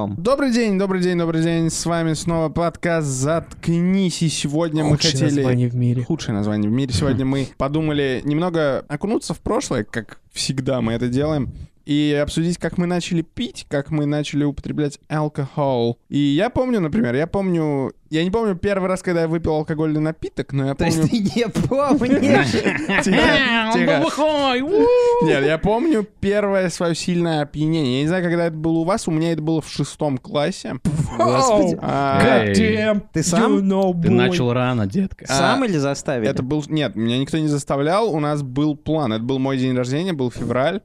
Живьем. Добрый день, добрый день, добрый день. С вами снова подкаст «Заткнись». И сегодня мы Худшее хотели... название в мире. Худшее название в мире. Сегодня мы подумали немного окунуться в прошлое, как всегда мы это делаем, и обсудить, как мы начали пить, как мы начали употреблять алкоголь. И я помню, например, я помню... Я не помню первый раз, когда я выпил алкогольный напиток, но я То есть помню... ты не помнишь? Тихо, тихо. Нет, я помню первое свое сильное опьянение. Я не знаю, когда это было у вас, у меня это было в шестом классе. Господи. А, Ты сам? Ты начал рано, детка. Сам или заставили? Это был... Нет, меня никто не заставлял, у нас был план. Это был мой день рождения, был февраль.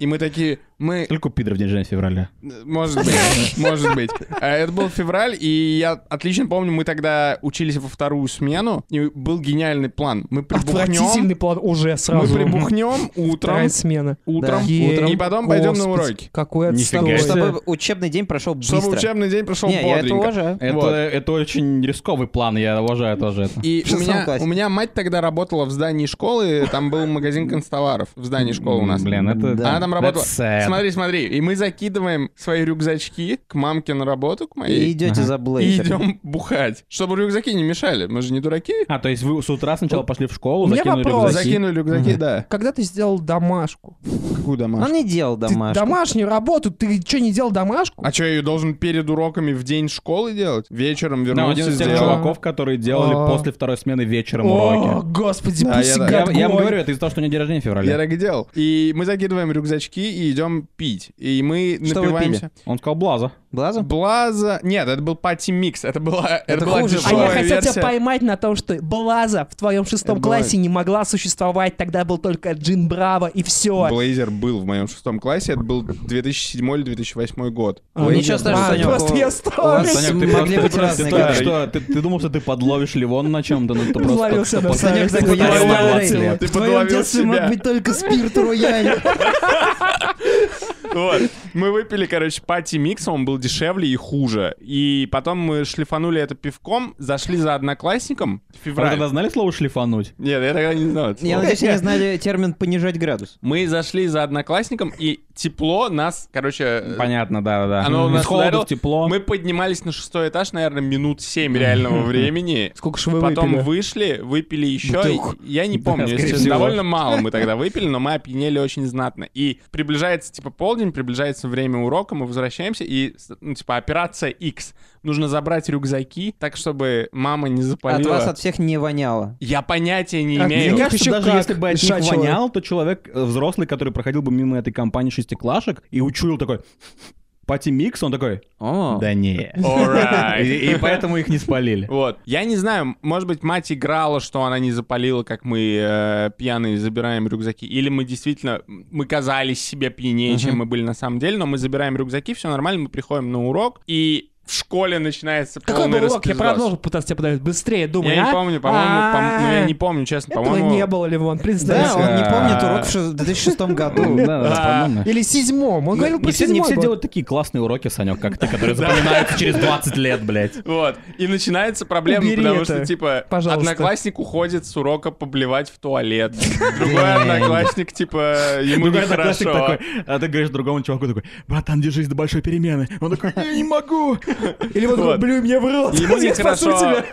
И мы такие, мы... Сколько у пидоров день рождения в феврале? Может быть, может быть. А Это был февраль, и я отлично помню, мы тогда учились во вторую смену, и был гениальный план. Мы Отвратительный прибухнем, план уже мы сразу. прибухнем утром, Вторая смена. утром, Да. Е- и потом пойдем на уроки. Какой отстой. Чтобы учебный день прошел быстро. Чтобы учебный день прошел Не, я это бодренько. уважаю. Это, Вот. это очень рисковый план, я уважаю тоже это. И В у меня, классе. у меня мать тогда работала в здании школы, там был магазин констоваров в здании школы у нас. Блин, это... Она там работала. Смотри, смотри. И мы закидываем свои рюкзачки к мамке на работу, к И моей. идете за И блейзер. идем бухать. Чтобы рюкзаки не мешали. Мы же не дураки. А, то есть вы с утра сначала пошли в школу, закинули вопрос. рюкзаки? Закинули рюкзаки, да. Когда ты сделал домашку? Какую Он домашнюю? не делал Ты домашку. домашнюю работу, ты что, не делал домашку? А что, я ее должен перед уроками в день школы делать? Вечером Да, вернулся, один из тех чуваков, которые делали А. после второй смены вечером О, уроки. господи, Да, пусть я- Я, God я вам говорю, это из-за того, что у меня день рождения в феврале. Я так и делал. И мы закидываем рюкзачки и идем пить. И мы Что вы напиваемся. Он сказал Блаза. Блазу? Блаза... Нет, это был пати микс. Это была, это Это была хуже А я хотел версия. тебя поймать на том, что Блаза в твоем шестом Это была- классе не могла существовать, тогда был только Джин Браво и все. Блейзер был в моем шестом классе. Это был 2007 или 2008 год. Ну, ничего страшного, А, Санек, просто я старый. Санек, ты могли быть ты разные годы. что, ты, ты думал, что ты подловишь Ливон на чем-то, но ты просто только на Санек, после- такой, после я старого старый. лет. Ты В твоем подловил детстве себя. мог быть только спирт рояль. Вот. Мы выпили, короче, пати микс, он был дешевле и хуже. И потом мы шлифанули это пивком, зашли за одноклассником в Вы феврале. тогда знали слово шлифануть? Нет, я тогда не знал. Я надеюсь, они знали термин «понижать градус». Мы зашли за одноклассником, и тепло нас, короче... э, Понятно, да-да-да. Оно нас холода ударило. тепло. Мы поднимались на шестой этаж, наверное, минут семь реального времени. Сколько же вы Потом вышли, выпили еще. Я не помню, довольно мало мы тогда выпили, но мы опьянели очень знатно. И приближается, типа, полдень, приближается время урока, мы возвращаемся, и, ну, типа, операция X. Нужно забрать рюкзаки, так, чтобы мама не От запалила. вас от всех не воняло. Я понятия не А имею. мне кажется, еще даже как если бы от них вонял, то человек э, взрослый, который проходил бы мимо этой компании шестиклашек и учуял такой пати микс, он такой, О, да не. Alright. И, и поэтому их не спалили. Вот. Я не знаю, может быть, мать играла, что она не запалила, как мы э, пьяные забираем рюкзаки. Или мы действительно, мы казались себе пьянее, чем мы были на самом деле, но мы забираем рюкзаки, все нормально, мы приходим на урок, и в школе начинается Какой полный был урок? Я распиздос. продолжу пытаться тебя подать быстрее, думаю, Я не а? помню, по-моему, пом- ну я не А, помню, честно, Этого по-моему... не было, Ливон, признайся. да, он не помнит А. урок в шест- 2006 году. А. Или седьмом. Он говорил про Не все, не седьмой все год. делают такие классные уроки, Санек, как ты, которые запоминаются через 20 лет, блядь. Вот. И начинается проблема, Убери потому это, что, типа, пожалуйста. одноклассник уходит с урока поблевать в туалет. Другой одноклассник, типа, ему Другой нехорошо. такой, а ты говоришь другому чуваку такой, братан, держись до большой перемены. Он такой, я не могу. Или вот, Вот. блю мне в рот. Ему нехорошо. тебя.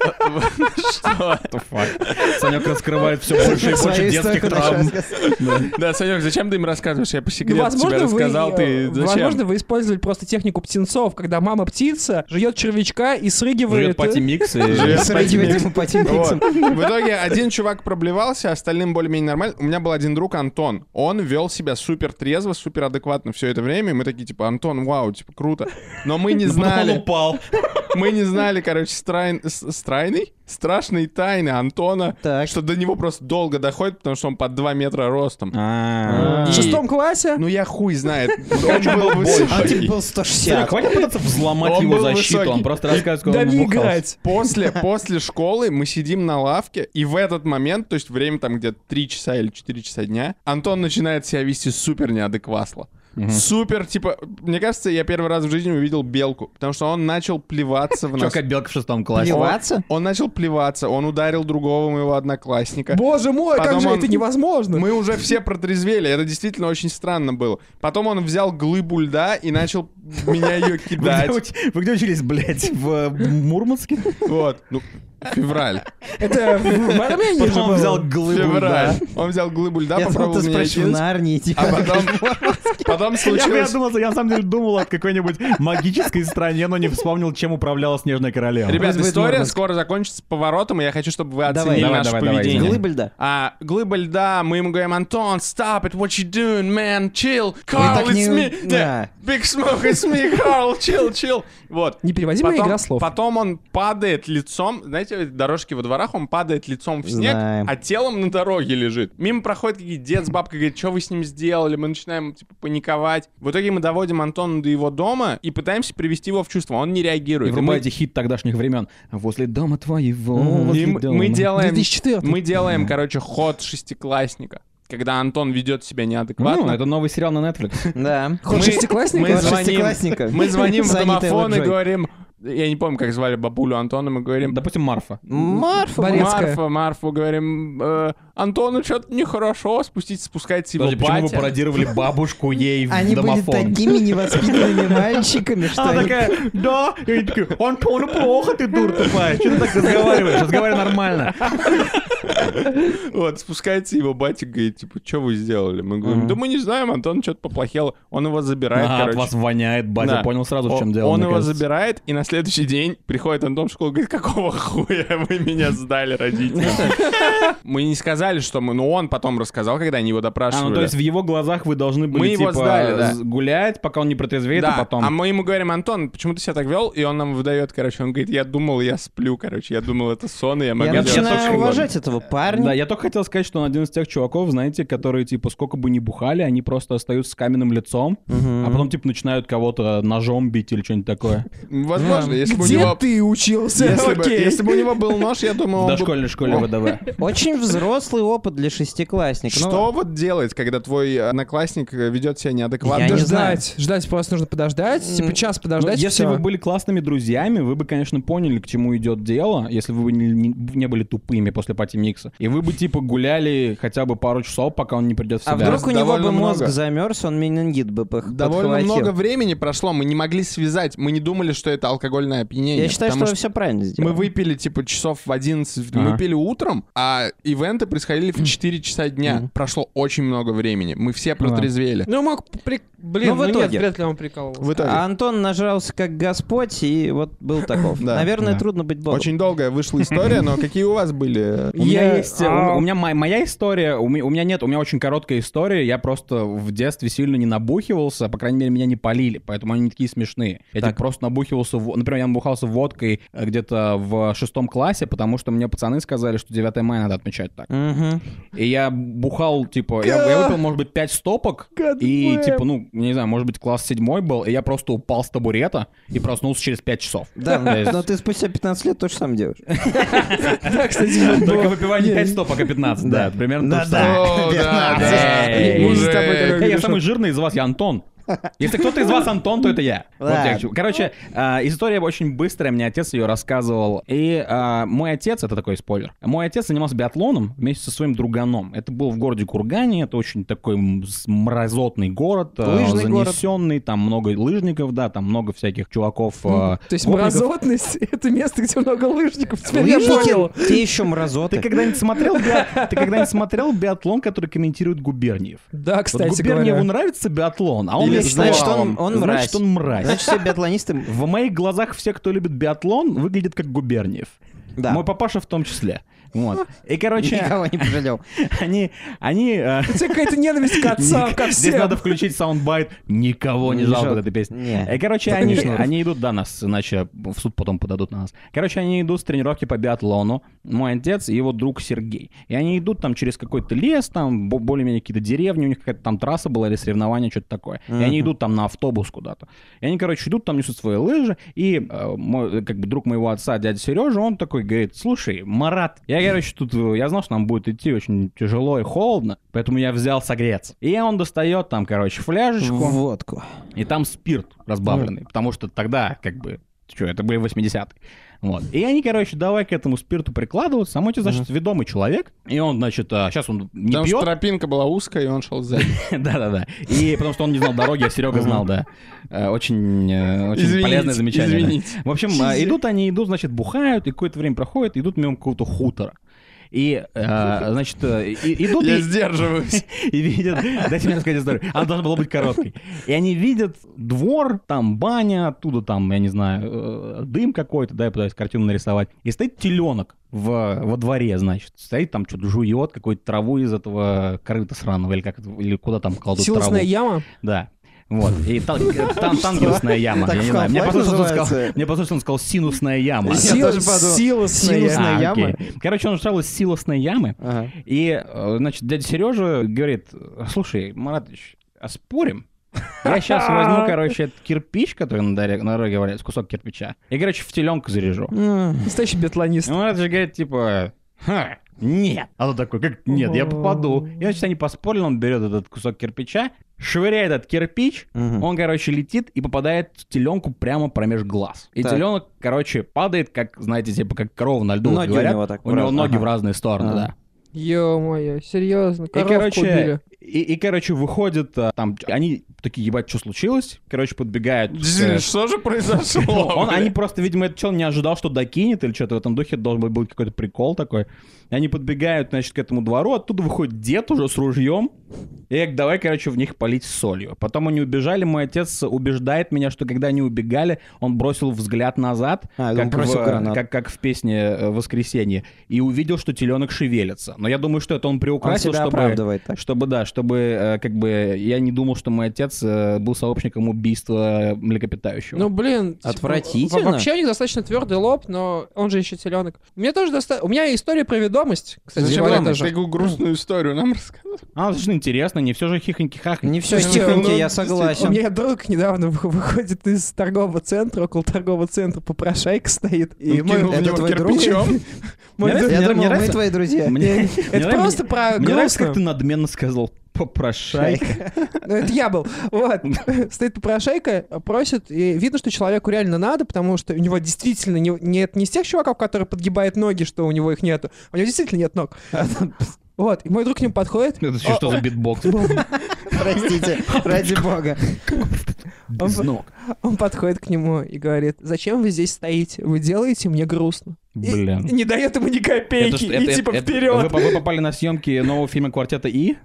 Что? Санек раскрывает все больше и больше детских травм. Да, Санек, зачем ты им рассказываешь? Я по Ну, секрету тебе возможно, вы, рассказал, ты зачем? возможно, вы использовали просто технику птенцов, когда мама птица жует червячка и срыгивает... Живет пати микс и... Живет Срыгивать ему. В итоге один чувак проблевался, остальным более-менее нормально. У меня был один друг Антон. Он вел себя супер трезво, супер адекватно все это время. И мы такие, типа, Антон, вау, типа, круто. Но мы не знали, упал. мы не знали, короче, страйн- с- страйной, страшной тайны Антона, Так. что до него просто долго доходит, потому что он под 2 метра ростом. А. В шестом классе? Ну я хуй знает. он был высокий. А типа был Санек, 160. хватит пытаться взломать его защиту, высокий. он просто рассказывает, Да он не бухался. играть. После, после школы мы сидим на лавке, и в этот момент, то есть время там где-то 3 часа или 4 часа дня, Антон начинает себя вести супер неадекватно. Супер, типа, мне кажется, я первый раз в жизни увидел белку, потому что он начал плеваться в нас. Чё, как белка в шестом классе. Плеваться? Он начал плеваться, он ударил другого моего одноклассника. Боже мой, как же он- это невозможно? Мы уже все протрезвели, это действительно очень странно было. Потом он взял глыбу льда и начал меня ее кидать. вы где учились, блядь, в Мурманске? Вот, ну, февраль. Это в Армении же Потом он взял глыбу Февраль. льда. Он взял глыбу льда, Я попробовал меня кинуть, Нарнии, типа. а потом, потом Я, я случилось... думал, я на самом деле думал о какой-нибудь магической стране, но не вспомнил, чем управляла Снежная Королева. Ребят, история скоро закончится поворотом, и я хочу, чтобы вы оценили Давай, наше давай, давай, поведение. Глыбы льда. А глыба льда, мы ему говорим, Антон, stop it, what you doing, man, chill, Carl, it's не- me. Yeah, big smoke, it's me, Carl, chill, chill. Вот. Непереводимая Потом- игра слов. Потом он падает лицом, знаете, эти дорожки во дворах, он падает лицом в снег, Знаем. а телом на дороге лежит. Мимо проходит какие дед с бабкой, говорит, что вы с ним сделали? Мы начинаем, типа, паниковать. В итоге мы доводим Антона до его дома и пытаемся привести его в чувство. Он не реагирует. И мы- врубайте хит тогдашних времен. Возле дома твоего, Мгм. возле мы, дома. мы делаем, 2004. мы делаем, короче, ход шестиклассника. Когда Антон ведет себя неадекватно. Ну, это новый сериал на Netflix. Да. Ход Мы- шестиклассника? мы звоним-. Мы в домофон и говорим... Я не помню, как звали бабулю Антона, мы говорим... Допустим, Марфа. Марфа. Борецкая. Марфа, Марфу, говорим, э, Антону что-то нехорошо, спустите, спускайте его Подожди, почему вы батя. пародировали бабушку ей в Они были домофон? такими невоспитанными мальчиками, что Она они... такая, да, и они такие, Антону плохо, ты дур тупая, что ты так разговариваешь? Разговаривай нормально. Вот, спускается его батя, говорит, типа, что вы сделали? Мы говорим, да мы не знаем, Антон что-то поплохело. Он его забирает, Ага, от короче. вас воняет, батя понял сразу, в чем дело. Он его забирает, и на следующий день приходит Антон в школу и говорит, какого хуя вы меня сдали, родители? Мы не сказали, что мы... Ну, он потом рассказал, когда они его А, допрашивали. ну то есть в его глазах вы должны были, Мы его типа, сдали, да. гулять, пока он не протрезвеет, Да, а потом... а мы ему говорим, Антон, почему ты себя так вел? И он нам выдает, короче, он говорит, я думал, я сплю, короче, я думал, это сон, и я могу Я начинаю угодно». уважать этого Да, парня. я только хотел сказать, что он один из тех чуваков, знаете, которые, типа, сколько бы ни бухали, они просто остаются с каменным лицом, а потом, типа, начинают кого-то ножом бить или что-нибудь такое. Возможно, если бы у Где него... ты учился? Если бы, если бы у него был нож, я думаю, В дошкольной школе ВДВ. Очень взрослый опыт для шестиклассника. Ну, Что вот делать, когда твой одноклассник э, ведет себя неадекватно? Ждать. Ждать просто нужно подождать. Типа час Ну, подождать. если вы были классными друзьями, вы бы, конечно, поняли, к чему идет дело, если бы вы не, были тупыми после пати микса. И вы бы, типа, гуляли хотя бы пару часов, пока он не придет в А себя. вдруг у него бы мозг замерз, он менингит бы пох- Довольно подхватил. много времени прошло, мы не могли связать, мы не думали, что это алкогольное опьянение. Я считаю, что вы все правильно сделали. Мы выпили, типа, часов в 11, Ага. мы пили утром, а ивенты происходили в 4 часа дня. Мгм. Прошло очень много времени, мы все протрезвели. Ну, мог... При... Блин, Ну, в ну, нет, итоге. вряд ли он прикалывался. В итоге. А Антон нажрался как Господь, и вот был таков. Да, Наверное, да. трудно быть богом. Очень долгая вышла история, но какие у вас были? У меня Я- есть... э, а- У, меня мо- моя история... У, ме- у меня нет, у меня очень короткая история. Я просто в детстве сильно не набухивался. По крайней мере, меня не полили, поэтому они не такие смешные. Я Так. типа просто набухивался... в- Например, я набухался водкой э, где-то в шестом классе, потому что мне пацаны сказали, что 9 мая надо отмечать так. Мгм. И я бухал, типа... Я, я выпил, может быть, 5 стопок. И, типа, ну, не знаю, может быть, класс седьмой был, и я просто упал с табурета и проснулся через 5 часов. Да, но ты спустя 15 лет то же самое делаешь. Только выпиваю не 5 стопок, а 15, да, примерно то же самое. Я самый жирный из вас, я Антон. Если кто-то из вас Антон, то это я. Вот. Короче, а, история очень быстрая, мне отец ее рассказывал. И а, мой отец, это такой спойлер, мой отец занимался биатлоном вместе со своим друганом. Это был в городе Кургане, это очень такой мразотный город, а, Лыжный город. занесенный, там много лыжников, да, там много всяких чуваков. То есть гопников. мразотность — это место, где много лыжников. Теперь я Лыжники, понял. Те еще мразоты. Ты когда-нибудь смотрел, биа- ты когда-нибудь смотрел биатлон, который комментирует Губерниев? Да, Вот кстати Губерниеву говоря. нравится биатлон, а он Или Значит, сказал, он, он мразь. Значит, он мразь. Значит, все биатлонисты... В моих глазах все, кто любит биатлон, выглядят как Губерниев. Да. Мой папаша в том числе. Вот. И, короче, Никого не пожалел. они... они э, тебя какая-то ненависть к отцам, ко Здесь всем. надо включить саундбайт «Никого не жалко» этой песни. И, короче, они, они идут, да, нас, иначе в суд потом подадут на нас. Короче, они идут с тренировки по биатлону, мой отец и его друг Сергей. И они идут там через какой-то лес, там бо- более-менее какие-то деревни, у них какая-то там трасса была или соревнование, что-то такое. И они идут там на автобус куда-то. И они, короче, идут, там несут свои лыжи, и э, мой, как бы друг моего отца, дядя Сережа, он такой говорит, слушай, Марат, я, короче, тут, э, я знал, что нам будет идти очень тяжело и холодно, поэтому я взял согреться. И он достает там, короче, фляжечку, Водку. и там спирт разбавленный, потому что тогда, как бы, что, это были 80-е. Вот. И они, короче, давай к этому спирту прикладываться. А мой отец, значит, ведомый человек. И он, значит, а, сейчас он не Потому что пьет. тропинка была узкая, и он шел сзади. Да-да-да. И потому что он не знал дороги, а Серега знал, да. Э, Очень, э, очень полезное замечание. извините. В общем, а, идут они, идут, значит, бухают, и какое-то время проходит, идут мимо какого-то хутора. И, э, значит, э, и- идут Я и- сдерживаюсь. и видят... Дайте мне рассказать историю. Она должна была быть короткой. И они видят двор, там баня, оттуда там, я не знаю, э, дым какой-то, да, я пытаюсь картину нарисовать. И стоит теленок в, во дворе, значит. Стоит там что-то жует, какую-то траву из этого корыта сраного, или, как это, или куда там кладут Силосная траву. яма. Да. Вот. И та- там тангенсная яма, Так я не знаю. Мне послышалось, он сказал, мне послышалось, он сказал синусная яма. Сил- яма. А, яма? окей. Короче, он устраивал из силосной ямы, Ага. и, э, значит, дядя Сережа говорит, слушай, Маратович, а спорим? Я сейчас возьму, короче, этот кирпич, который на дороге, на дороге валяется, кусок кирпича, и, короче, в теленку заряжу. Настоящий биатлонист. И Маратович говорит, типа, «Ха, нет. А он такой, как нет, я попаду. И, значит, они поспорили, он берет этот кусок кирпича, швыряет этот кирпич, Мгм. он, короче, летит и попадает в теленку прямо промеж глаз. И Так. теленок, короче, падает, как, знаете, типа, как корова на льду. Ноги у говорят. него так У в него раз- ноги ага. в разные стороны, Ага. да. Ё-моё, серьезно, И, короче, убили. И, и, короче, выходит, а, там, они такие, ебать, что случилось? Короче, подбегают. к- Действительно, что же произошло? Он, они просто, видимо, этот чел не ожидал, что докинет или что-то в этом духе, должен был быть какой-то прикол такой. И они подбегают, значит, к этому двору, оттуда выходит дед уже с ружьем, и давай, короче, в них полить солью. Потом они убежали, мой отец убеждает меня, что когда они убегали, он бросил взгляд назад, А, он как, бросил в, гранату. как, как в песне э, «Воскресенье», и увидел, что теленок шевелится. Но я думаю, что это он Он приукрасил, себя чтобы... оправдывает так. Чтобы, да, чтобы, э, как бы, я не думал, что мой отец э, был сообщником убийства млекопитающего. Ну, блин. типа, Отвратительно. во- Вообще у них достаточно твердый лоб, но он же еще теленок. У меня тоже доста... У меня история про ведомость, кстати Зачем нам тоже. такую грустную историю нам рассказал? А, достаточно интересно, не все же хихоньки-хахоньки. Не все стихоньки, ну, я У согласен. меня друг недавно вы- выходит из торгового центра, около торгового центра попрошайка стоит. И Он мой- это кирпичом. мой Мне друг- Я Мне думал, мы нравится- твои друзья. Это просто про Мне нравится, как ты надменно сказал попрошайка. Ну, это я был. Вот. Стоит попрошайка, просит, и видно, что человеку реально надо, потому что у него действительно не, нет не из тех чуваков, которые подгибают ноги, что у него их нету. У него действительно нет ног. Вот, и мой друг к нему подходит. Это еще что за битбокс? Простите, Ради бога. Без ног. Он подходит к нему и говорит, зачем вы здесь стоите? Вы делаете мне грустно. Блин. и не дает ему ни копейки, что- и типа это- вперед. Вы, вы попали на съемки нового фильма «Квартета И»?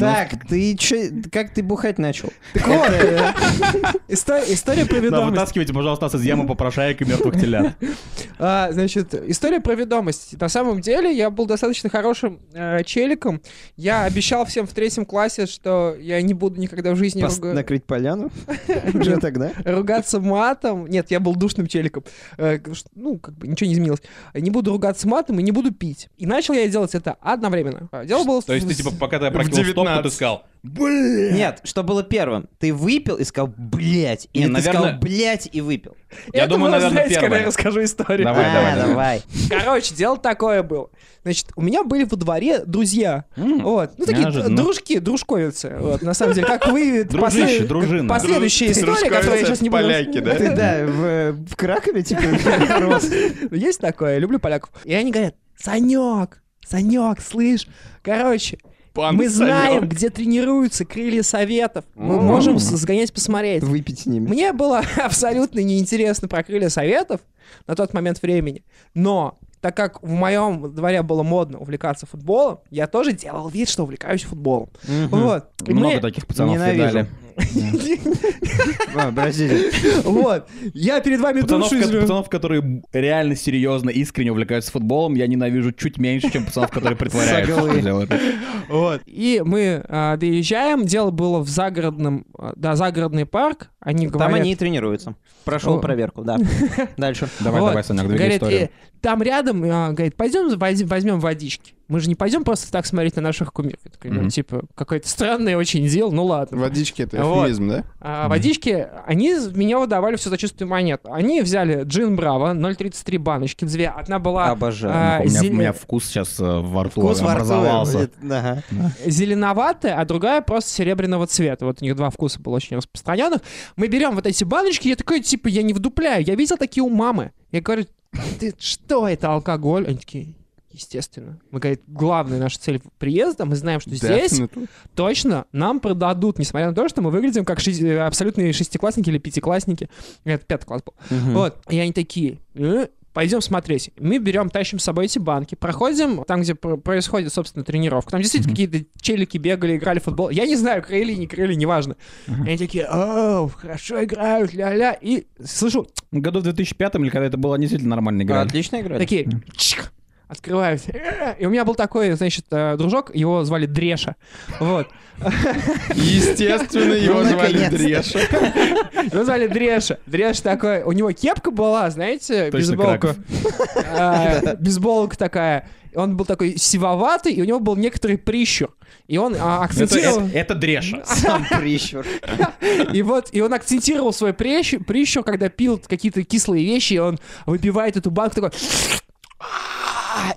Так, ты чё, как ты бухать начал? Так вот, э, история, про ведомость. вытаскивайте, пожалуйста, нас из ямы попрошаек и мертвых телят. А, значит, история про ведомость. На самом деле, я был достаточно хорошим э, челиком. Я обещал всем в третьем классе, что я не буду никогда в жизни Накрыть поляну? Уже тогда? ругаться матом. Нет, я был душным челиком. Э, ну, как бы ничего не изменилось. Не буду ругаться матом и не буду пить. И начал я делать это одновременно. А, Дело было... То есть ты, типа, пока ты В опрокинул стопку, ты 19. сказал, Нет, что было первым? Ты выпил и сказал, блять. Или Не, ты сказал, наверное- блять, и выпил. Я Это думаю, вы наверное, узнаете, когда первое. я расскажу историю. Давай, А, давай, давай. давай. Короче, дело такое было. Значит, у меня были во дворе друзья. «М, Вот. Ну, такие Неожиданно. дружки, дружковицы. Вот, на самом деле, как вы... Дружище, послед- дружина. Последующая история, которую я сейчас не буду... Поляки, да? Ты, да, в, в Кракове теперь рос. Есть такое, я люблю поляков. И они говорят, Санек, Санек, слышь, короче, Пан мы знаем, где тренируются крылья советов. Мы можем сгонять посмотреть. Выпить с ними. Мне было абсолютно неинтересно про крылья советов на тот момент времени. Но так как в моем дворе было модно увлекаться футболом, я тоже делал вид, что увлекаюсь футболом. Мгм. Вот. И Много мне- таких пацанов Ненавижу. видали. А, Подождите. Вот. Я перед вами душу пацанов, которые реально серьезно, искренне увлекаются футболом, я ненавижу чуть меньше, чем пацанов, которые притворяются. Вот. И мы а, доезжаем. Дело было в загородном, а, да, загородный парк. Они Там говорят... они и тренируются. Прошел проверку, да. Дальше. Давай, давай, Санек, двигай говорит, историю. там рядом, говорит, пойдем возьмем водички. Мы же не пойдем просто так смотреть на наших кумиров. Я такой, ну, Мгм. типа, какое-то странное очень дело, ну ладно. Водички это Вот. эфемизм, да? А водички, они меня выдавали все за чистую монету. Они взяли джин Браво, 0,33 баночки, две. Одна была Обожаю. а, у, меня, зеле- у меня вкус сейчас во рту Вкус во рту, образовался. это- ага. зеленоватая, а другая просто серебряного цвета. Вот у них два вкуса было очень распространенных. Мы берем вот эти баночки, я такой, типа, я не вдупляю. Я видел такие у мамы. Я говорю, ты что, это алкоголь? Они такие, естественно. Мы говорим, главная наша цель приезда, мы знаем, что здесь точно нам продадут, несмотря на то, что мы выглядим как ши- э, абсолютные шестиклассники или пятиклассники. Это пятый класс был. Мгм. Вот. И они такие, «Э, пойдем смотреть. Мы берем, тащим с собой эти банки, проходим там, где пр- происходит, собственно, тренировка. Там действительно какие-то челики бегали, играли в футбол. Я не знаю, крыли, не крыли, неважно. И они такие, о, хорошо играют, ля-ля. И слышу, Году в 2005 или когда это была действительно нормальная игра. Отличная игра. такие, чик, открывают. Э, И у меня был такой, значит, э, дружок, его звали Дреша. Вот. Естественно, его Ну, звали. Дреша. Его звали Дреша. Дреш такой, у него кепка была, знаете, Точно бейсболка. А, Бейсболка такая. Он был такой сивоватый, и у него был некоторый прищур. И он а, Это, акцентировал... это- это Дреша. Сам прищур. И вот, и он акцентировал свой прищур, прищур, когда пил какие-то кислые вещи, и он выпивает эту банку такой...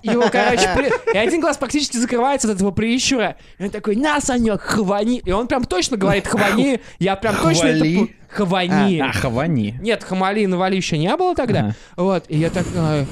Его, короче, при- и один глаз практически закрывается от этого прищура. И он такой, на, Санек, хвани. И он прям точно говорит хвани. Я прям точно это... Хвани. А, Хавани. Нет, Хамали и Навали еще не было тогда. Ага. Вот, и я так, а,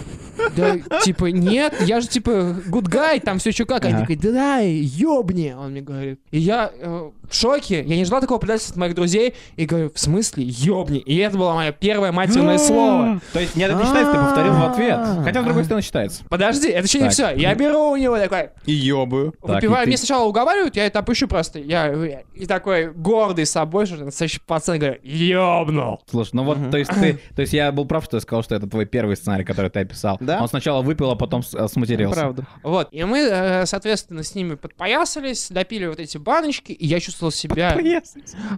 да, типа, нет, я же, типа, good guy, там все еще как. Они такие, да ёбни, он мне говорит. И я э, в шоке, я не ждал такого предательства от моих друзей, и говорю, в смысле, ёбни? И это было мое первое матерное слово. То есть нет, это не считается, ты повторил в ответ. Хотя, с другой стороны, считается. Подожди, это еще не все. Я беру у него такой, И ёбаю. Выпиваю, мне сначала уговаривают, я это опущу просто. Я и такой гордый собой, что настоящий пацан, говорю, ёбнул. Слушай, ну вот, то есть ты, то есть я был прав, что я сказал, что это твой первый сценарий, который ты описал. Да? Он сначала выпил, а потом э, сматерился. Правда. Вот. И мы, э, соответственно, с ними подпоясались, допили вот эти баночки, и я чувствовал себя,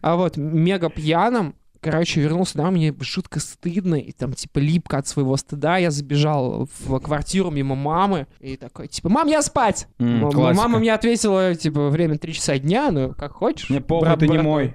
а вот, мега пьяным. Короче, вернулся домой, мне жутко стыдно, и там, типа, липко от своего стыда. Я забежал в квартиру мимо мамы, и такой, типа, мам, я спать! М, М-. Мама мне ответила, типа, время 3 часа дня, ну, как хочешь. Мне похуй, Брат- ты не брат- мой.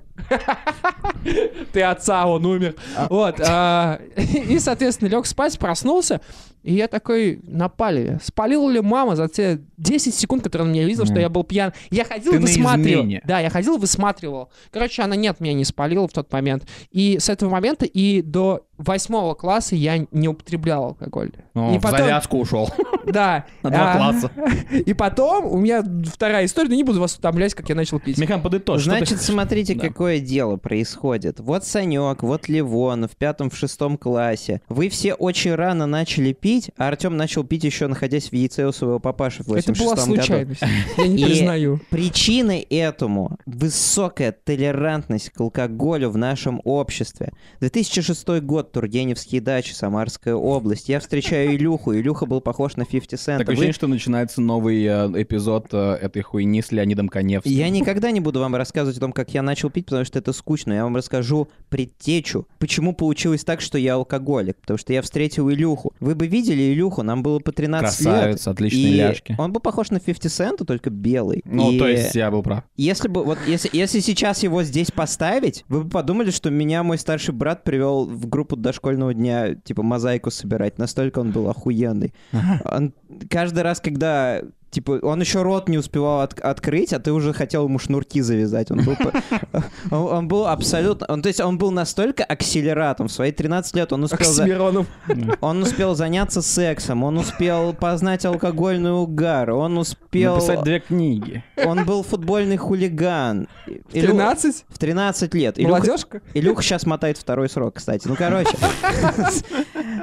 Ты отца, он умер. Вот. а, И, соответственно, лег спать, проснулся, и я такой, напали. Спалила ли мама за те 10 секунд, которые она меня видела, что я был пьян? Я ходил и на высматривал. Да, я ходил и высматривал. Короче, она нет, меня не спалила в тот момент. И с этого момента и до восьмого класса я не употреблял алкоголь. Ну, и в потом, завязку ушел. да. На два а, класса. И потом у меня вторая история, но не буду вас утомлять, как я начал пить. Михан, подытожь. Значит, смотрите, Да. какое дело происходит. Вот Санек, вот Ливон в пятом, в шестом классе. Вы все очень рано начали пить, а Артем начал пить еще находясь в яйце у своего папаши в Это была 86 году. случайность. Я не признаю. Причиной этому высокая толерантность к алкоголю в нашем обществе. 2006 год, Тургеневские дачи, Самарская область. Я встречаю Илюху. Илюха был похож на 50 Cent. Вы- ощущение, что начинается новый э, эпизод э, этой хуйни с Леонидом Коневским. Я никогда не буду вам рассказывать о том, как я начал пить, потому что это скучно. Я вам расскажу предтечу. Почему получилось так, что я алкоголик? Потому что я встретил Илюху. Вы бы видели Илюху, нам было по 13 лет. Красавец, отличные И ляжки. он был похож на 50 Cent, только белый. Ну, И то есть я был прав. Если бы, вот, если, если сейчас его здесь поставить, вы бы подумали, что меня мой старший брат привел в группу дошкольного дня, типа, мозаику собирать. Настолько он был охуенный. Он каждый раз, когда Типа, он еще рот не успевал от- открыть, а ты уже хотел ему шнурки завязать. Он был, он, он был абсолютно... Он, то есть он был настолько акселератом. В свои 13 лет он успел, за- он успел заняться сексом, он успел познать алкогольный угар, он успел... Написать две книги. Он был футбольный хулиган. Илю- 13? В 13 лет. Илюха, Молодежка? Илюха сейчас мотает второй срок, кстати. Ну, короче.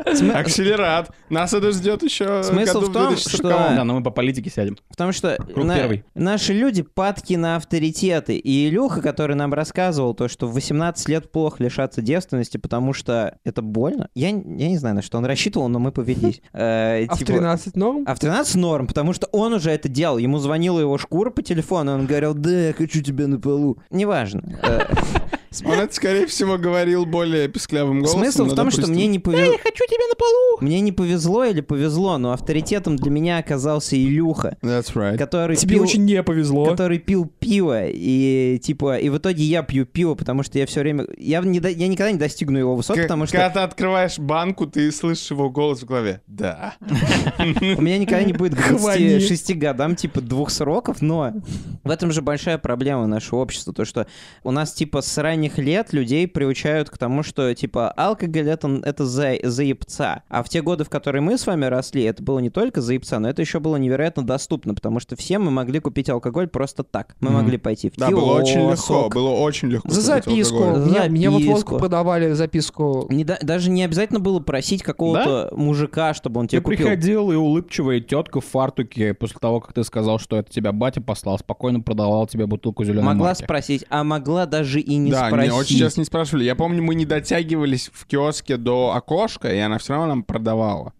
Акселерат. Нас это ждет еще Смысл в том, 2040. что- Да, но мы по политике сядем. Потому что Круг на- первый. наши люди падки на авторитеты. И Илюха, который нам рассказывал то, что в 18 лет плохо лишаться девственности, потому что это больно. Я, я не знаю, на что он рассчитывал, но мы повелись. Э, А в типа, 13 норм? А в 13 норм, потому что он уже это делал. Ему звонила его шкура по телефону, он говорил, да, я хочу тебя на полу. Неважно. Он это, скорее всего, говорил более писклявым голосом. Смысл в том, что допустим, мне не повезло. хочу тебя на полу! Мне не повезло или повезло, но авторитетом для меня оказался Илюха, That's right. который Тебе пил... очень не повезло. который пил пиво, и типа, и в итоге я пью пиво, потому что я все время, я, не до- я никогда не достигну его высот, К- потому Когда что ты открываешь банку, ты слышишь его голос в голове. Да. у меня никогда не будет к Хвани. 26 годам типа двух сроков, но в этом же большая проблема нашего общества, то что у нас типа с ранних лет людей приучают к тому, что типа алкоголь это, это за, заебца, а в те годы, в которые мы с вами росли, это было не только заебца, но это еще было невероятно доступно, потому что все мы могли купить алкоголь просто так, мы Мгм. могли пойти в Да, было очень легко. Было очень легко. За записку. алкоголь. За Мне, мне вот записку. водку продавали записку. Не да- даже не обязательно было просить какого-то мужика, чтобы он Ты тебе купил. приходил, и улыбчивая тетка в фартуке, после того, как ты сказал, что это тебя батя послал, спокойно продавал тебе бутылку зеленой Могла марки. спросить, а могла даже и не да, спросить. очень часто не спрашивали. Я помню, мы не дотягивались в киоске до окошка, и она все равно нам продавала.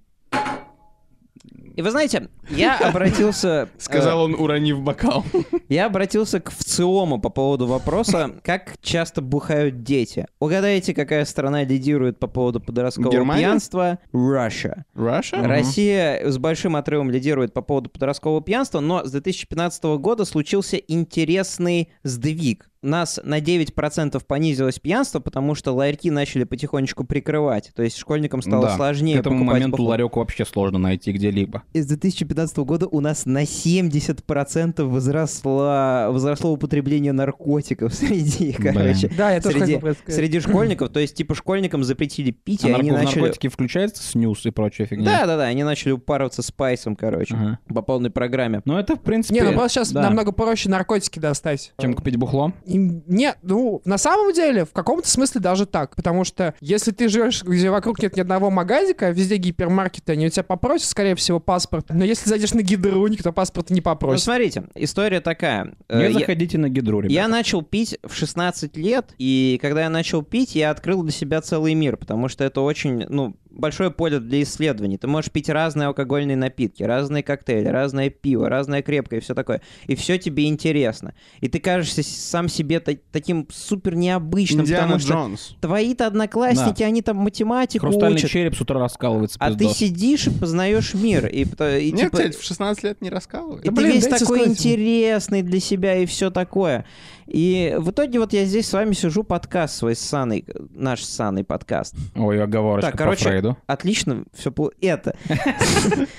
И вы знаете, я обратился... Сказал он, уронив бокал. э, Я обратился к ВЦИОМу по поводу вопроса, как часто бухают дети. Угадайте, какая страна лидирует по поводу подросткового Германия? пьянства? Russia. Russia? Россия с большим отрывом лидирует по поводу подросткового пьянства, но с 2015 года случился интересный сдвиг. У нас на 9% понизилось пьянство, потому что ларьки начали потихонечку прикрывать. То есть школьникам стало Да, сложнее К этому покупать моменту бухло. ларек вообще сложно найти где-либо. С 2015 года у нас на 70% возросло, возросло употребление наркотиков среди, Блин. короче, Да, я тоже среди, хотел про это сказать. среди школьников. То есть, типа, школьникам запретили пить, А и они нарко- в начали... наркотики включается снюс и прочая фигня? Да-да-да, они начали упарываться спайсом, короче, Ага. по полной программе. Ну это, в принципе... Не, ну просто сейчас да. намного проще наркотики достать. Чем купить бухло? И Нет, ну, на самом деле, в каком-то смысле даже так. Потому что если ты живешь, где вокруг нет ни одного магазика, везде гипермаркеты, они у тебя попросят, скорее всего, паспорт. Но если зайдешь на гидроник, то паспорта не Ну, попросят. смотрите, история такая. Э, Не я- заходите на гидру, ребята. Я начал пить в 16 лет, и когда я начал пить, я открыл для себя целый мир, потому что это очень, ну, большое поле для исследований. Ты можешь пить разные алкогольные напитки, разные коктейли, разное пиво, разное крепкое и все такое. И все тебе интересно. И ты кажешься сам себе та- таким супер необычным, Индиана потому что Джонс. твои-то одноклассники, они там математику Хрустальный учат. череп с утра раскалывается А ты пиздос. сидишь и познаешь мир. И, пото- и Нет, типа- кстати, в 16 лет не раскалывай. и Да ты блин, весь дайте такой сказать. интересный для себя и все такое. И в итоге вот я здесь с вами сижу, подкаст свой с Саной, наш с Саной подкаст. Ой, оговорочка Так, по короче, Фрейду. Отлично, все это.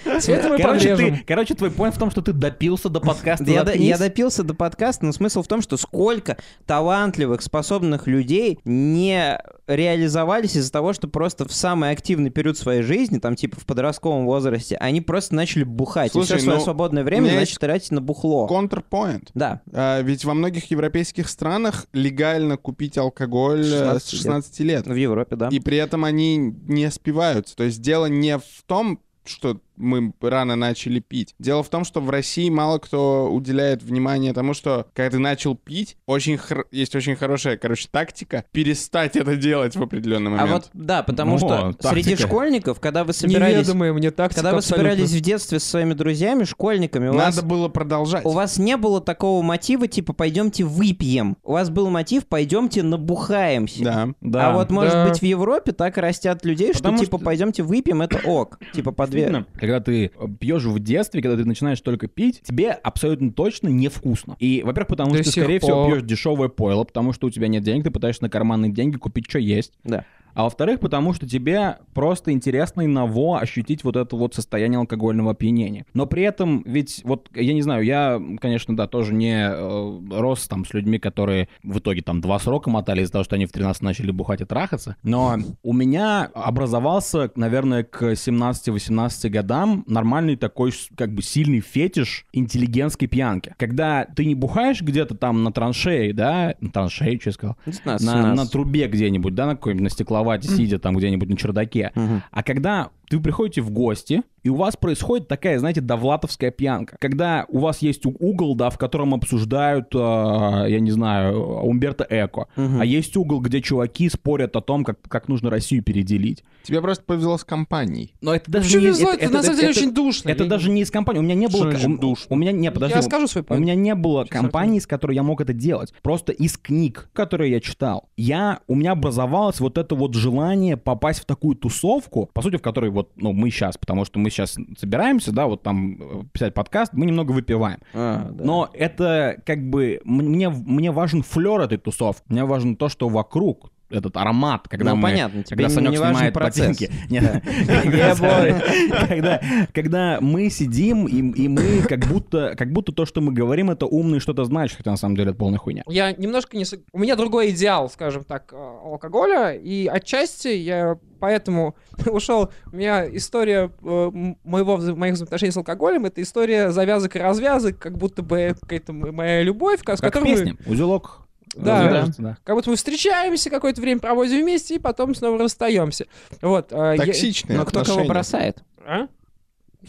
Это мы Короче, подрежем. ты, короче, твой point в том, что ты допился до подкаста. Я, до- «Заткнись». я допился до подкаста, но смысл в том, что сколько талантливых, способных людей не реализовались из-за того, что просто в самый активный период своей жизни, там типа в подростковом возрасте, они просто начали бухать. Слушай, и все свое ну, свободное время начали тратить на бухло. Контрпоинт. Да. А, ведь во многих европейских странах легально купить алкоголь э, 16 с 16 лет. В Европе, да. И при этом они не спиваются. То есть дело не в том, что мы рано начали пить. Дело в том, что в России мало кто уделяет внимание тому, что когда ты начал пить, очень хор- есть очень хорошая, короче, тактика перестать это делать в определенный А момент. вот, да, потому О, что среди тактика. школьников, когда вы собирались... Неведомая мне тактика Когда вы абсолютно. собирались в детстве со своими друзьями, школьниками, у вас, Надо было продолжать. у вас не было такого мотива, типа, пойдемте выпьем. У вас был мотив, пойдемте набухаемся. Да. Да. А вот, может Да. быть, в Европе так растят людей, Потому что, типа, что- пойдемте выпьем, это ок. Типа, по две... Когда ты э, пьешь в детстве, когда ты начинаешь только пить, тебе абсолютно точно невкусно. И, во-первых, потому До что ты, скорее всего, пор. пьешь дешевое пойло, потому что у тебя нет денег, ты пытаешься на карманные деньги купить, что есть. Да. А во-вторых, потому что тебе просто интересно и ново ощутить вот это вот состояние алкогольного опьянения. Но при этом, ведь вот, я не знаю, я, конечно, да, тоже не э, рос там с людьми, которые в итоге там два срока мотали из-за того, что они в 13 начали бухать и трахаться. Но у меня образовался, наверное, к 17-18 годам нормальный такой, как бы, сильный фетиш интеллигентской пьянки. Когда ты не бухаешь где-то там на траншее, да, на траншее, что я сказал, 19, на, 17. на трубе где-нибудь, да, на какой-нибудь на стекловате, сидя там где-нибудь на чердаке. А когда ты приходите в гости, и у вас происходит такая, знаете, довлатовская пьянка. Когда у вас есть угол, да, в котором обсуждают, э, я не знаю, Умберто Эко. Мгм. А есть угол, где чуваки спорят о том, как, как нужно Россию переделить. Тебе просто повезло с компанией. Но это даже Вообще не... везло, это- это, на это- самом деле это- очень душно. Это Я- даже не из компании. У меня не было... Что у- душно? У меня не, подожди. Я скажу свой У меня не было Сейчас компании, с которой я мог это делать. Просто из книг, которые я читал, я, у меня образовалось вот это вот желание попасть в такую тусовку, по сути, в которой вот, ну, мы сейчас, потому что мы сейчас собираемся, да, вот там э, писать подкаст, мы немного выпиваем. А, да. Но это как бы мне, мне важен флер этой тусовки. Мне важно то, что вокруг этот аромат, когда Ну, мы... понятно, тебе когда Санек не снимает процесс. ботинки. Когда- мы сидим, и, мы как будто, как будто то, что мы говорим, это умно и что-то значит, хотя на самом деле это полная хуйня. Я немножко не... У меня другой идеал, скажем так, э, алкоголя, и отчасти я поэтому ушел. У меня история э, моего, моих взаимоотношений с алкоголем, это история завязок и развязок, как будто бы какая-то моя любовь, с Как которой песне. Узелок Да. да. Как будто мы встречаемся, какое-то время проводим вместе, и потом снова расстаемся. Вот. э, я- Токсичные Но кто кого бросает? А?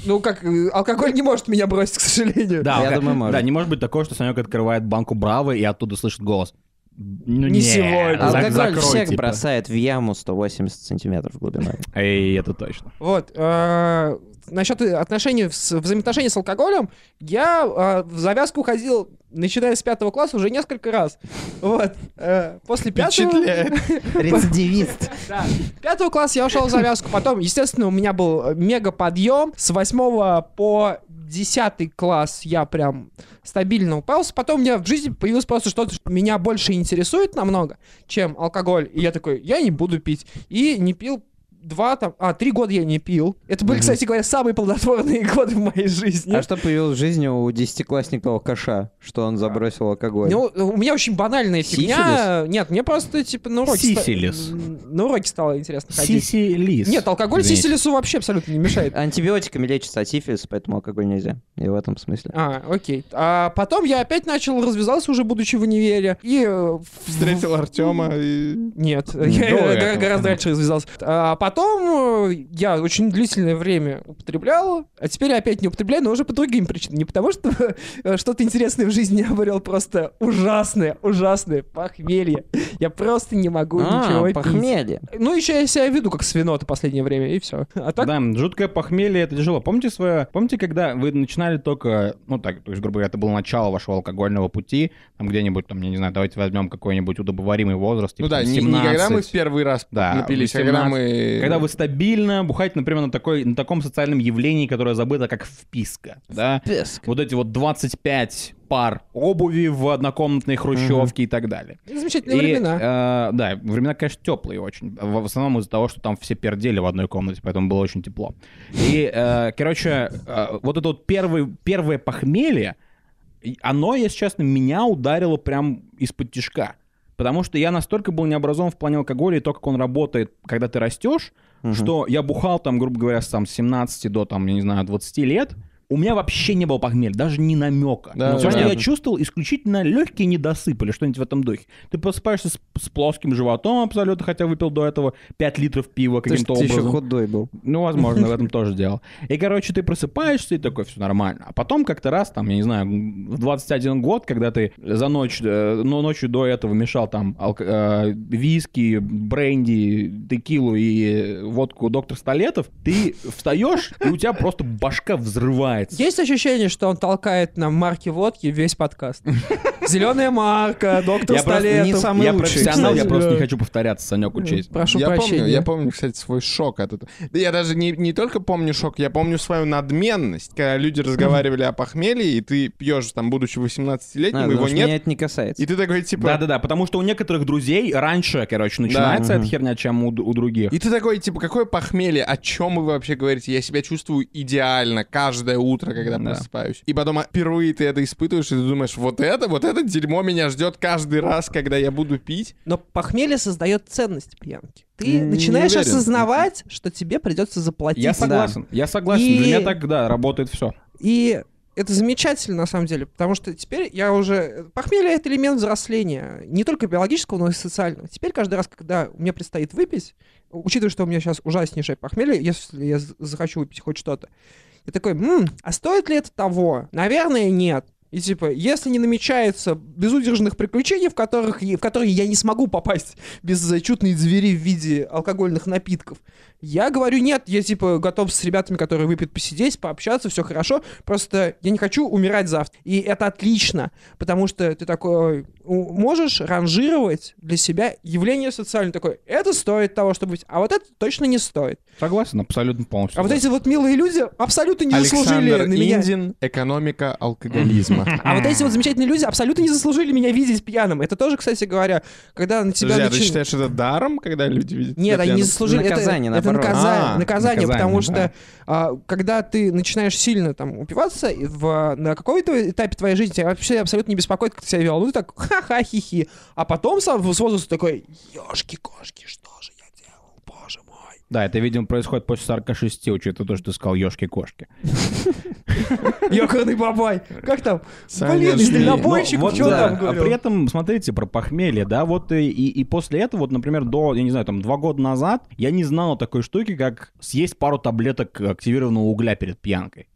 Ну как, э, алкоголь не может меня бросить, к сожалению. Да, Я думаю, может. Да, не может быть такого, что Санек открывает банку Браво и оттуда слышит голос. Ну, Не нет, сегодня. Алкоголь закрой, всех типа. бросает в яму 180 сантиметров глубиной. Эй, это точно. Вот. э, Насчет отношений, с, взаимоотношений с алкоголем, я э, в завязку ходил, начиная с пятого класса, уже несколько раз. Вот. Э, После пятого... Рецидивист. Да. Пятого класса я ушел в завязку. Потом, естественно, у меня был э, мега подъем. С восьмого по десятый класс я прям стабильно упался. Потом у меня в жизни появилось просто что-то, что меня больше интересует намного, чем алкоголь. И я такой, я не буду пить. И не пил два там, а, три года я не пил. Это были, кстати говоря, самые плодотворные годы в моей жизни. А что появилось в жизни у десятиклассника алкаша, что он забросил алкоголь? Ну, у меня очень банальная фигня. Нет, мне просто, типа, на уроке... ста- Сифилис. На уроке стало интересно ходить. Сиси-лис. Нет, алкоголь Извините. сисилису вообще абсолютно не мешает. Антибиотиками лечится от сифилиса, поэтому алкоголь нельзя. И в этом смысле. А, окей. А потом я опять начал развязался уже будучи в универе. И... э, Встретил Артема и... Нет, я гораздо раньше развязался. А потом э, я очень длительное время употреблял, а теперь я опять не употребляю, но уже по другим причинам. Не потому, что э, что-то интересное в жизни я обрел, просто ужасное, ужасное похмелье. Я просто не могу ничего А, пить. похмелье. Ну, еще я себя веду как свинота последнее время, и все. А так, Да, жуткое похмелье, это тяжело. Помните свое, помните, когда вы начинали только, ну так, то есть, грубо говоря, это было начало вашего алкогольного пути, там где-нибудь, там, я не знаю, давайте возьмем какой-нибудь удобоваримый возраст, типа Ну да, там, не, не 17. когда мы в первый раз Да, напились, а 18. когда мы... Когда вы стабильно бухаете, например, на, такой, на таком социальном явлении, которое забыто как вписка, да? Песк. Вот эти вот 25 пар обуви в однокомнатной хрущевке и так далее. замечательные И, времена. э, да, времена, конечно, теплые очень. В, в основном из-за того, что там все пердели в одной комнате, поэтому было очень тепло. И, э, короче, э, вот это вот первый, первое похмелье, оно, если честно, меня ударило прям из-под тишка. Потому что я настолько был необразован в плане алкоголя и то, как он работает, когда ты растешь, Мгм. что я бухал там, грубо говоря, с там, 17 до, там, я не знаю, 20 лет, у меня вообще не было похмелья, даже ни намека. Да, Все, что я чувствовал, исключительно легкие недосып или что-нибудь в этом духе. Ты просыпаешься с, с плоским животом абсолютно, хотя выпил до этого 5 литров пива То есть каким-то ты еще образом. худой был. Ну, возможно, в этом тоже дело. И, короче, ты просыпаешься и такой, все нормально. А потом как-то раз, там, я не знаю, в 21 год, когда ты за ночь, ну, ночью до этого мешал там э, виски, бренди, текилу и водку доктор Столетов, ты встаешь, и у тебя просто башка взрывается. Есть ощущение, что он толкает на марки водки весь подкаст. Зеленая марка, доктор Я Столетов. не самый Я лучший, профессионал, я просто не хочу повторяться, Санек, учесть. Прошу я прощения. помню, я помню, кстати, свой шок от этого. Да я даже не, не только помню шок, я помню свою надменность, когда люди разговаривали о похмелье, и ты пьешь, там, будучи 18-летним, А, его нет, Меня это не касается. и ты такой, типа... Да-да-да, потому что у некоторых друзей раньше, короче, начинается Да. эта херня, чем у, у других. И ты такой, типа, какое похмелье, о чем вы вообще говорите? Я себя чувствую идеально каждое утро, когда Да. просыпаюсь. И потом а, впервые ты это испытываешь, и ты думаешь, вот это, вот это дерьмо меня ждет каждый раз, когда я буду пить. Но похмелье создает ценность пьянки. Ты Не начинаешь уверен. осознавать, что тебе придется заплатить. Я согласен, я согласен. И- Для меня так, да, работает все. И это замечательно, на самом деле, потому что теперь я уже... Похмелье — это элемент взросления, не только биологического, но и социального. Теперь каждый раз, когда мне предстоит выпить, учитывая, что у меня сейчас ужаснейшее похмелье, если я захочу выпить хоть что-то, я такой, «М, а стоит ли это того? Наверное, нет. И типа, если не намечается безудержных приключений, в, которых, в которые я не смогу попасть без чудной двери в виде алкогольных напитков, я говорю нет, я типа готов с ребятами, которые выпьют, посидеть, пообщаться, все хорошо, просто я не хочу умирать завтра. И это отлично, потому что ты такой можешь ранжировать для себя явление социальное такое, это стоит того, чтобы быть, а вот это точно не стоит. Согласен, абсолютно полностью. А вот эти вот милые люди абсолютно не заслужили Александр на меня. Индин, экономика алкоголизма. А вот эти вот замечательные люди абсолютно не заслужили меня видеть пьяным. Это тоже, кстати говоря, когда на тебя Подожди, а ты считаешь это даром, когда люди видят Нет, тебя они не заслужили. Это- Наказание, это, наоборот. наказание, А, наказание, наказание, потому да. что а, когда ты начинаешь сильно там упиваться, в, на какой-то этапе твоей жизни тебя вообще абсолютно не беспокоит, как ты себя вел. Ну, ты так ха-ха, хи-хи. А потом сам с возраста такой, ёшки-кошки, что же я делал, боже мой. Да, это, видимо, происходит после 46, учитывая то, что ты сказал ёшки-кошки. Ёкарный бабай. Как там? Блин, из дальнобойщиков, Ну, вот что там А говорил? при этом, смотрите, про похмелье, да, вот и, после этого, вот, например, до, я не знаю, там, два года назад я не знал о такой штуке, как съесть пару таблеток активированного угля перед пьянкой.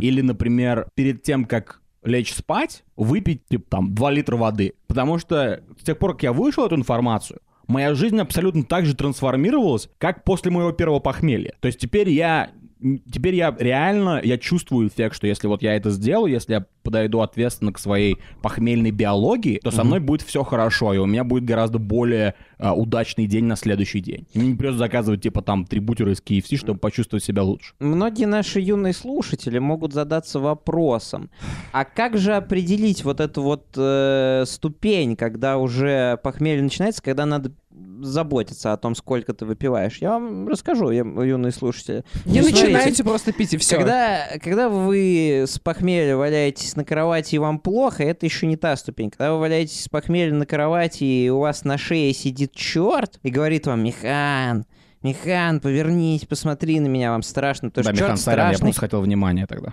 Или, например, перед тем, как лечь спать, выпить, типа, там, 2 литра воды. Потому что с тех пор, как я вышел эту информацию, моя жизнь абсолютно так же трансформировалась, как после моего первого похмелья. То есть теперь я теперь я реально, я чувствую эффект, что если вот я это сделаю, если я подойду ответственно к своей похмельной биологии, то со мной будет все хорошо, и у меня будет гораздо более а, удачный день на следующий день. И мне не придется заказывать, типа, там, три бутера из KFC, чтобы почувствовать себя лучше. Многие наши юные слушатели могут задаться вопросом, а как же определить вот эту вот э, ступень, когда уже похмелье начинается, когда надо заботиться о том, сколько ты выпиваешь? Я вам расскажу, я- юные слушатели. Не Ну, смотрите, начинайте просто пить и все. Когда, когда вы с похмелья валяетесь на кровати и вам плохо, это еще не та ступень. Когда вы валяетесь с похмелья на кровати и у вас на шее сидит черт и говорит вам, Михан, Михан, повернись, посмотри на меня, вам страшно, потому да, что Михан, сорян, я страшный. просто хотел внимания тогда.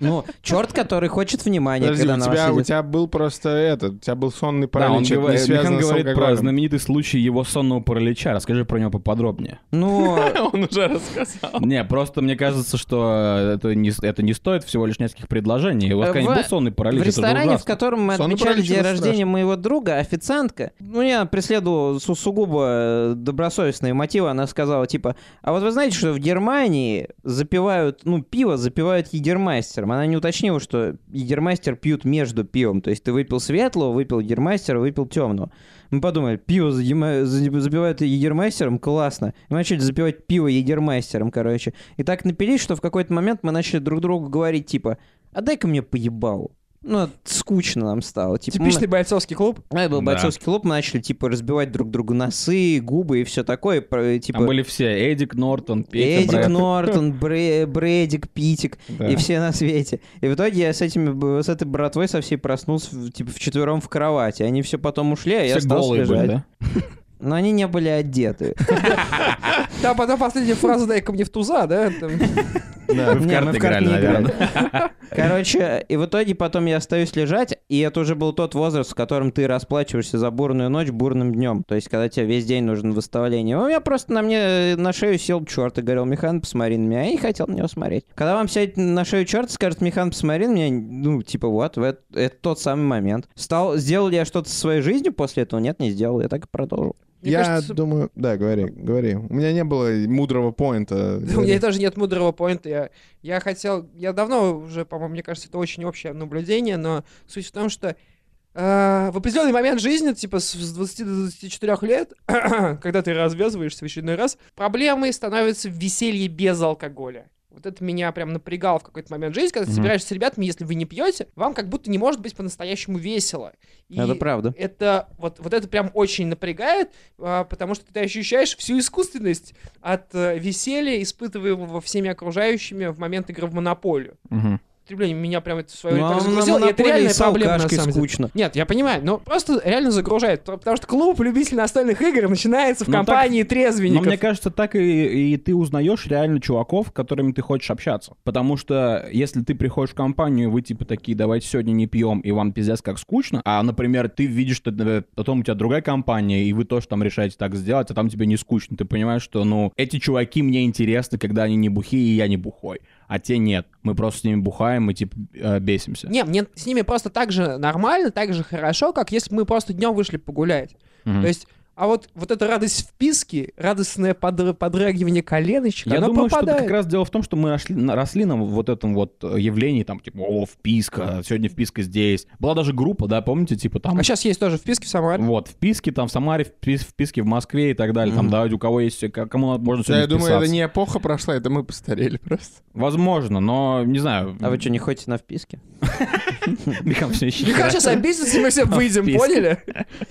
Ну, черт, который хочет внимания, Подожди, когда у на вас тебя, у тебя был просто этот, у тебя был сонный Да, он паралич, это не говорит, Михан с говорит про знаменитый случай его сонного паралича. Расскажи про него поподробнее. Ну, Он уже рассказал. Не, просто мне кажется, что это не, это не стоит всего лишь нескольких предложений. У вас Э, в- был сонный паралич? в ресторане, в котором мы отмечали день рождения моего друга, официантка, ну, я преследовал су- сугубо э, добросовестные мотивы, она сказала, типа, а вот вы знаете, что в Германии запивают, ну, пиво запивают егермайстером. Она не уточнила, что егермайстер пьют между пивом, то есть ты выпил светлого, выпил егермайстера, выпил темного. Мы подумали, пиво заема- за- запивают егермайстером, классно. И мы начали запивать пиво егермайстером, короче. И так напились, что в какой-то момент мы начали друг другу говорить, типа, а дай-ка мне поебалу. Ну, скучно нам стало. Типа, мы- Типичный бойцовский клуб. а, это был Да. бойцовский клуб, мы начали, типа, разбивать друг другу носы, губы и все такое. про- Типа, Там были все. Эдик Нортон, Петя, Эдик Брэд. Нортон, Бре- Брэдик, Питик Да. и все на свете. И в итоге я с, этими, с этой братвой со всей проснулся, в- типа, вчетвером в кровати. Они все потом ушли, а я Все остался голые были, лежать. да? Но они не были одеты. Да, потом последняя фраза «дай-ка мне в туза», да? Да. Вы в Не, карты мы в карты играли, не наверное. Короче, и в итоге потом я остаюсь лежать, и это уже был тот возраст, в котором ты расплачиваешься за бурную ночь бурным днем. То есть, когда тебе весь день нужен восстановление. У меня просто на мне на шею сел черт и говорил, Михан, посмотри на меня. Я не хотел на него смотреть. Когда вам сядет на шею черт и скажет, Михан, посмотри на меня, ну, типа, вот, это, это тот самый момент. Стал, сделал ли я что-то со своей жизнью после этого? Нет, не сделал. Я так и продолжил. Мне Я кажется, думаю... Да, говори, говори. У меня не было мудрого поинта. У меня тоже нет мудрого поинта. Я, я хотел... Я давно уже, по-моему, мне кажется, это очень общее наблюдение, но суть в том, что э, в определенный момент жизни, типа с с 20 до 24 лет, когда ты развязываешься в очередной раз, проблемой становится веселье без алкоголя. Вот это меня прям напрягало в какой-то момент жизни, когда ты Мгм. собираешься с ребятами, если вы не пьете, вам как будто не может быть по-настоящему весело. И Это правда. это вот, вот это прям очень напрягает, а, потому что ты ощущаешь всю искусственность от э, веселья, испытываемого всеми окружающими в момент игры в монополию. Мгм. Употребление меня прям это в свою Ну, так на загрузило, и это реальная проблема на самом деле. скучно. Нет, я понимаю, но просто реально загружает, потому что клуб любителей настольных игр начинается в Ну, так- компании Но трезвенников. мне кажется, так и, и ты узнаешь реально чуваков, с которыми ты хочешь общаться. Потому что если ты приходишь в компанию, вы типа такие, давайте сегодня не пьем, и вам пиздец как скучно, а, например, ты видишь, что э, потом у тебя другая компания, и вы тоже там решаете так сделать, а там тебе не скучно. Ты понимаешь, что, ну, эти чуваки мне интересны, когда они не бухие, и я не бухой. А те нет. Мы просто с ними бухаем и типа э, бесимся. Не, мне с ними просто так же нормально, так же хорошо, как если бы мы просто днем вышли погулять. Мгм. То есть, а вот, вот эта радость в писке, радостное подр- подрагивание коленочек, Я думаю, что пропадает. как раз дело в том, что мы росли, на- росли на вот этом вот э, явлении, там, типа, о, вписка, сегодня вписка здесь. Была даже группа, да, помните, типа, там... А сейчас есть тоже в писке в Самаре. Вот, вписки там в Самаре, впис- вписки в Москве и так далее. Там, Мгм. да, у кого есть, к- кому надо- можно Да, сегодня я думаю, это не эпоха прошла, это мы постарели просто. Возможно, но не знаю. А вы что, не ходите на вписки? Михаил сейчас обидится, мы все выйдем, поняли?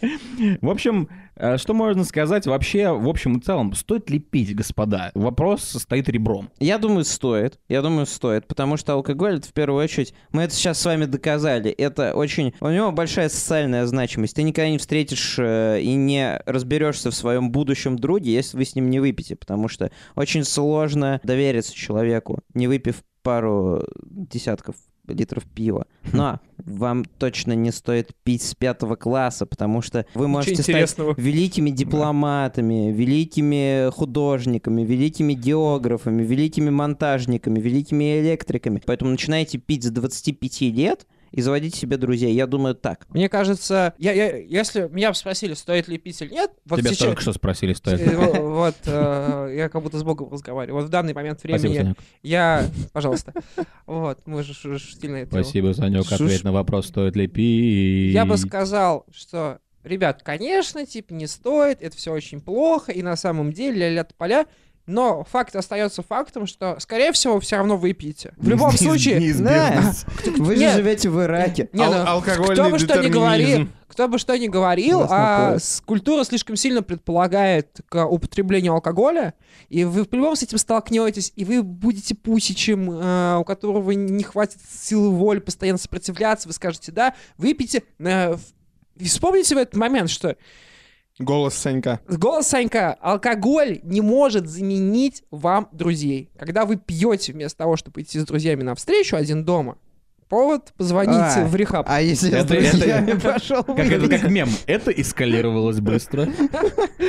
В общем, э, что можно сказать вообще, в общем и целом, стоит ли пить, господа? Вопрос стоит ребром. Я думаю, стоит. Я думаю, стоит, потому что алкоголь, это в первую очередь, мы это сейчас с вами доказали, это очень... У него большая социальная значимость. Ты никогда не встретишь э, и не разберешься в своем будущем друге, если вы с ним не выпьете, потому что очень сложно довериться человеку, не выпив пару десятков литров пива. Но вам точно не стоит пить с пятого класса, потому что вы можете стать великими дипломатами, великими художниками, великими географами, великими монтажниками, великими электриками. Поэтому начинайте пить с 25 лет и заводить себе друзей. Я думаю, так. Мне кажется, я, я, если меня бы спросили, стоит ли пить или нет, вот Тебя сейчас... только что спросили, стоит. э, во- Вот, э, я как будто с Богом разговариваю. Вот в данный момент времени я, пожалуйста, вот, мы же шутили на тему. Спасибо, Санек. Шуш. Ответь на вопрос, стоит ли пить. Я бы сказал, что, ребят, конечно, типа, не стоит, это все очень плохо, и на самом деле ля-ля поля, но факт остается фактом, что, скорее всего, все равно выпьете. В любом случае, неизбежно. Вы же Нет. живете в Ираке. не, Ал- ну, кто бы что ни говорил, кто бы что ни говорил, а культура слишком сильно предполагает к употреблению алкоголя, и вы по-любому с этим столкнетесь, и вы будете пусичем, э, у которого не хватит силы воли постоянно сопротивляться, вы скажете «да», выпейте. э, в- и вспомните в этот момент, что Голос Санька. голос Санька, алкоголь не может заменить вам друзей. Когда вы пьете вместо того, чтобы идти с друзьями на встречу один дома, повод позвонить А, в рехаб. А если я с это- друзьями пошел Как это как мем. Это эскалировалось быстро.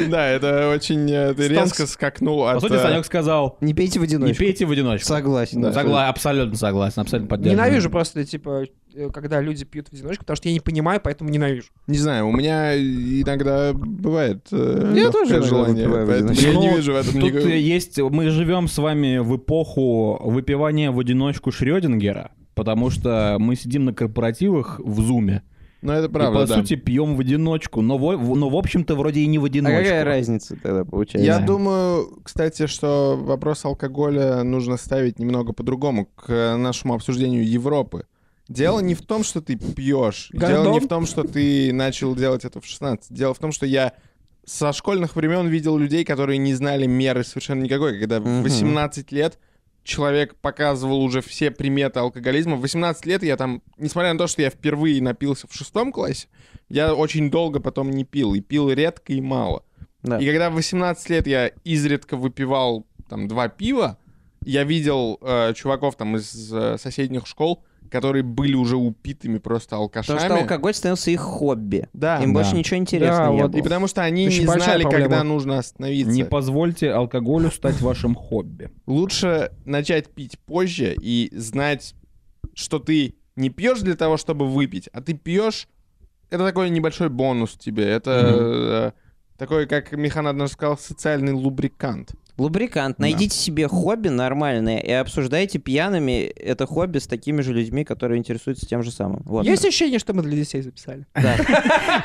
Да, это очень... э, резко скакнул По сути, э, Санек сказал, Не пейте в не одиночку. пейте в одиночку. Согласен. Да. Согла- Абсолютно согласен, абсолютно поддерживаю. Ненавижу просто, типа, э, когда люди пьют в одиночку, потому что я не понимаю, поэтому ненавижу. Не знаю, у меня иногда бывает э, Я тоже желание, я не Ну, вижу в этом Тут никакого... э, есть, мы живем с вами в эпоху выпивания в одиночку Шрёдингера, потому что мы сидим на корпоративах в зуме Ну, это и, правда, по да. сути, пьем в одиночку, но, во- в- но в общем-то вроде и не в А одиночку. какая разница тогда получается? Я Да. думаю, кстати, что вопрос алкоголя нужно ставить немного по-другому к нашему обсуждению Европы. Дело не в том, что ты пьешь. Дело не в том, что ты начал делать это в 16. Дело в том, что я со школьных времен видел людей, которые не знали меры совершенно никакой. Когда в Мгм. 18 лет человек показывал уже все приметы алкоголизма. В 18 лет я там, несмотря на то, что я впервые напился в шестом классе, я очень долго потом не пил. И пил редко и мало. Да. И когда в 18 лет я изредка выпивал там два пива, я видел э, чуваков там из э, соседних школ, которые были уже упитыми просто алкашами. Потому что алкоголь становился их хобби. Да. Им Да. больше ничего интересного Да, не вот. было. И потому что они Очень не знали, проблема. когда нужно остановиться. Не позвольте алкоголю стать вашим хобби. Лучше начать пить позже и знать, что ты не пьешь для того, чтобы выпить, а ты пьешь. Это такой небольшой бонус тебе. Это э, такой, как Михан однажды сказал, социальный лубрикант. Лубрикант. Найдите себе хобби нормальное и обсуждайте пьяными это хобби с такими же людьми, которые интересуются тем же самым. Вот. Есть ощущение, что мы для детей записали? Да.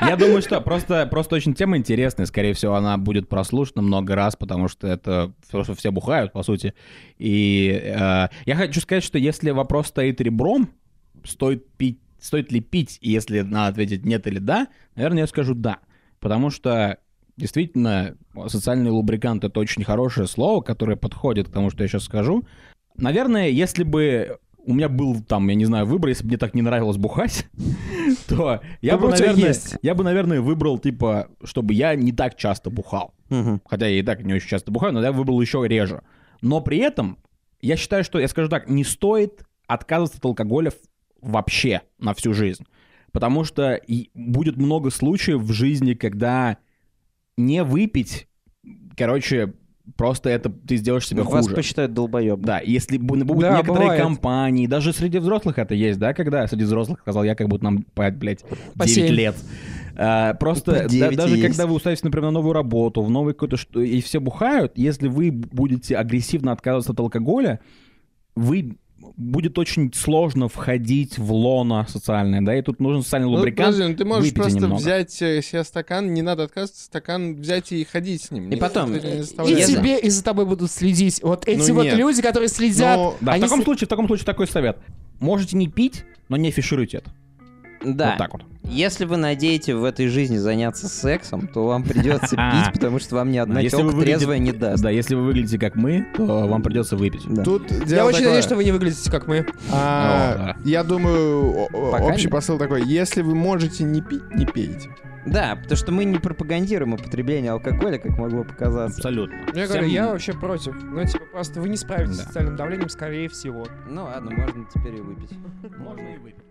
Я думаю, что просто, просто очень тема интересная. Скорее всего, она будет прослушана много раз, потому что это то, что все бухают, по сути. И э, я хочу сказать, что если вопрос стоит ребром, стоит пить, стоит ли пить, и если надо ответить нет или да, наверное, я скажу да. Потому что действительно социальный лубрикант это очень хорошее слово, которое подходит к тому, что я сейчас скажу. Наверное, если бы у меня был там, я не знаю, выбор, если бы мне так не нравилось бухать, то я бы, наверное, я бы, наверное, выбрал, типа, чтобы я не так часто бухал. Хотя я и так не очень часто бухаю, но я выбрал еще реже. Но при этом я считаю, что, я скажу так, не стоит отказываться от алкоголя вообще на всю жизнь. Потому что будет много случаев в жизни, когда не выпить, короче, просто это ты сделаешь себе Вас хуже. посчитают долбоебом. Да, если бу- будут Да, некоторые бывает. компании, даже среди взрослых это есть, да, когда среди взрослых сказал я, как будто нам блядь, 9 По семь. лет. А, просто да- 9 даже есть. когда вы устраиваетесь, например, на новую работу, в новый какой-то что и все бухают, если вы будете агрессивно отказываться от алкоголя, вы будет очень сложно входить в лоно социальное, да, и тут нужен социальный Ну, лубрикант. подожди, ну ты можешь просто немного. взять э, себе стакан, не надо отказываться, стакан взять и ходить с ним. И Никто потом, не и тебе, и за тобой будут следить. Вот эти Ну вот нет. люди, которые следят. Ну, Да, в таком с- случае, в таком случае такой совет. Можете не пить, но не афишируйте это. Да. Вот так вот. Если вы надеете в этой жизни заняться сексом, то вам придется пить, потому что вам ни одна Если телка выглядите- трезвая не даст. Да, если вы выглядите как мы, то вам придется выпить. Да. Тут Я очень такое. надеюсь, что вы не выглядите как мы. А, О, Я думаю, Пока общий нет. посыл такой: если вы можете не пить, не пейте. Да, потому что мы не пропагандируем употребление алкоголя, как могло показаться. Абсолютно. Я Всем- говорю, я вообще против. Ну, типа, просто вы не справитесь Да. с социальным давлением, скорее всего. Ну ладно, можно теперь и выпить. Можно и выпить.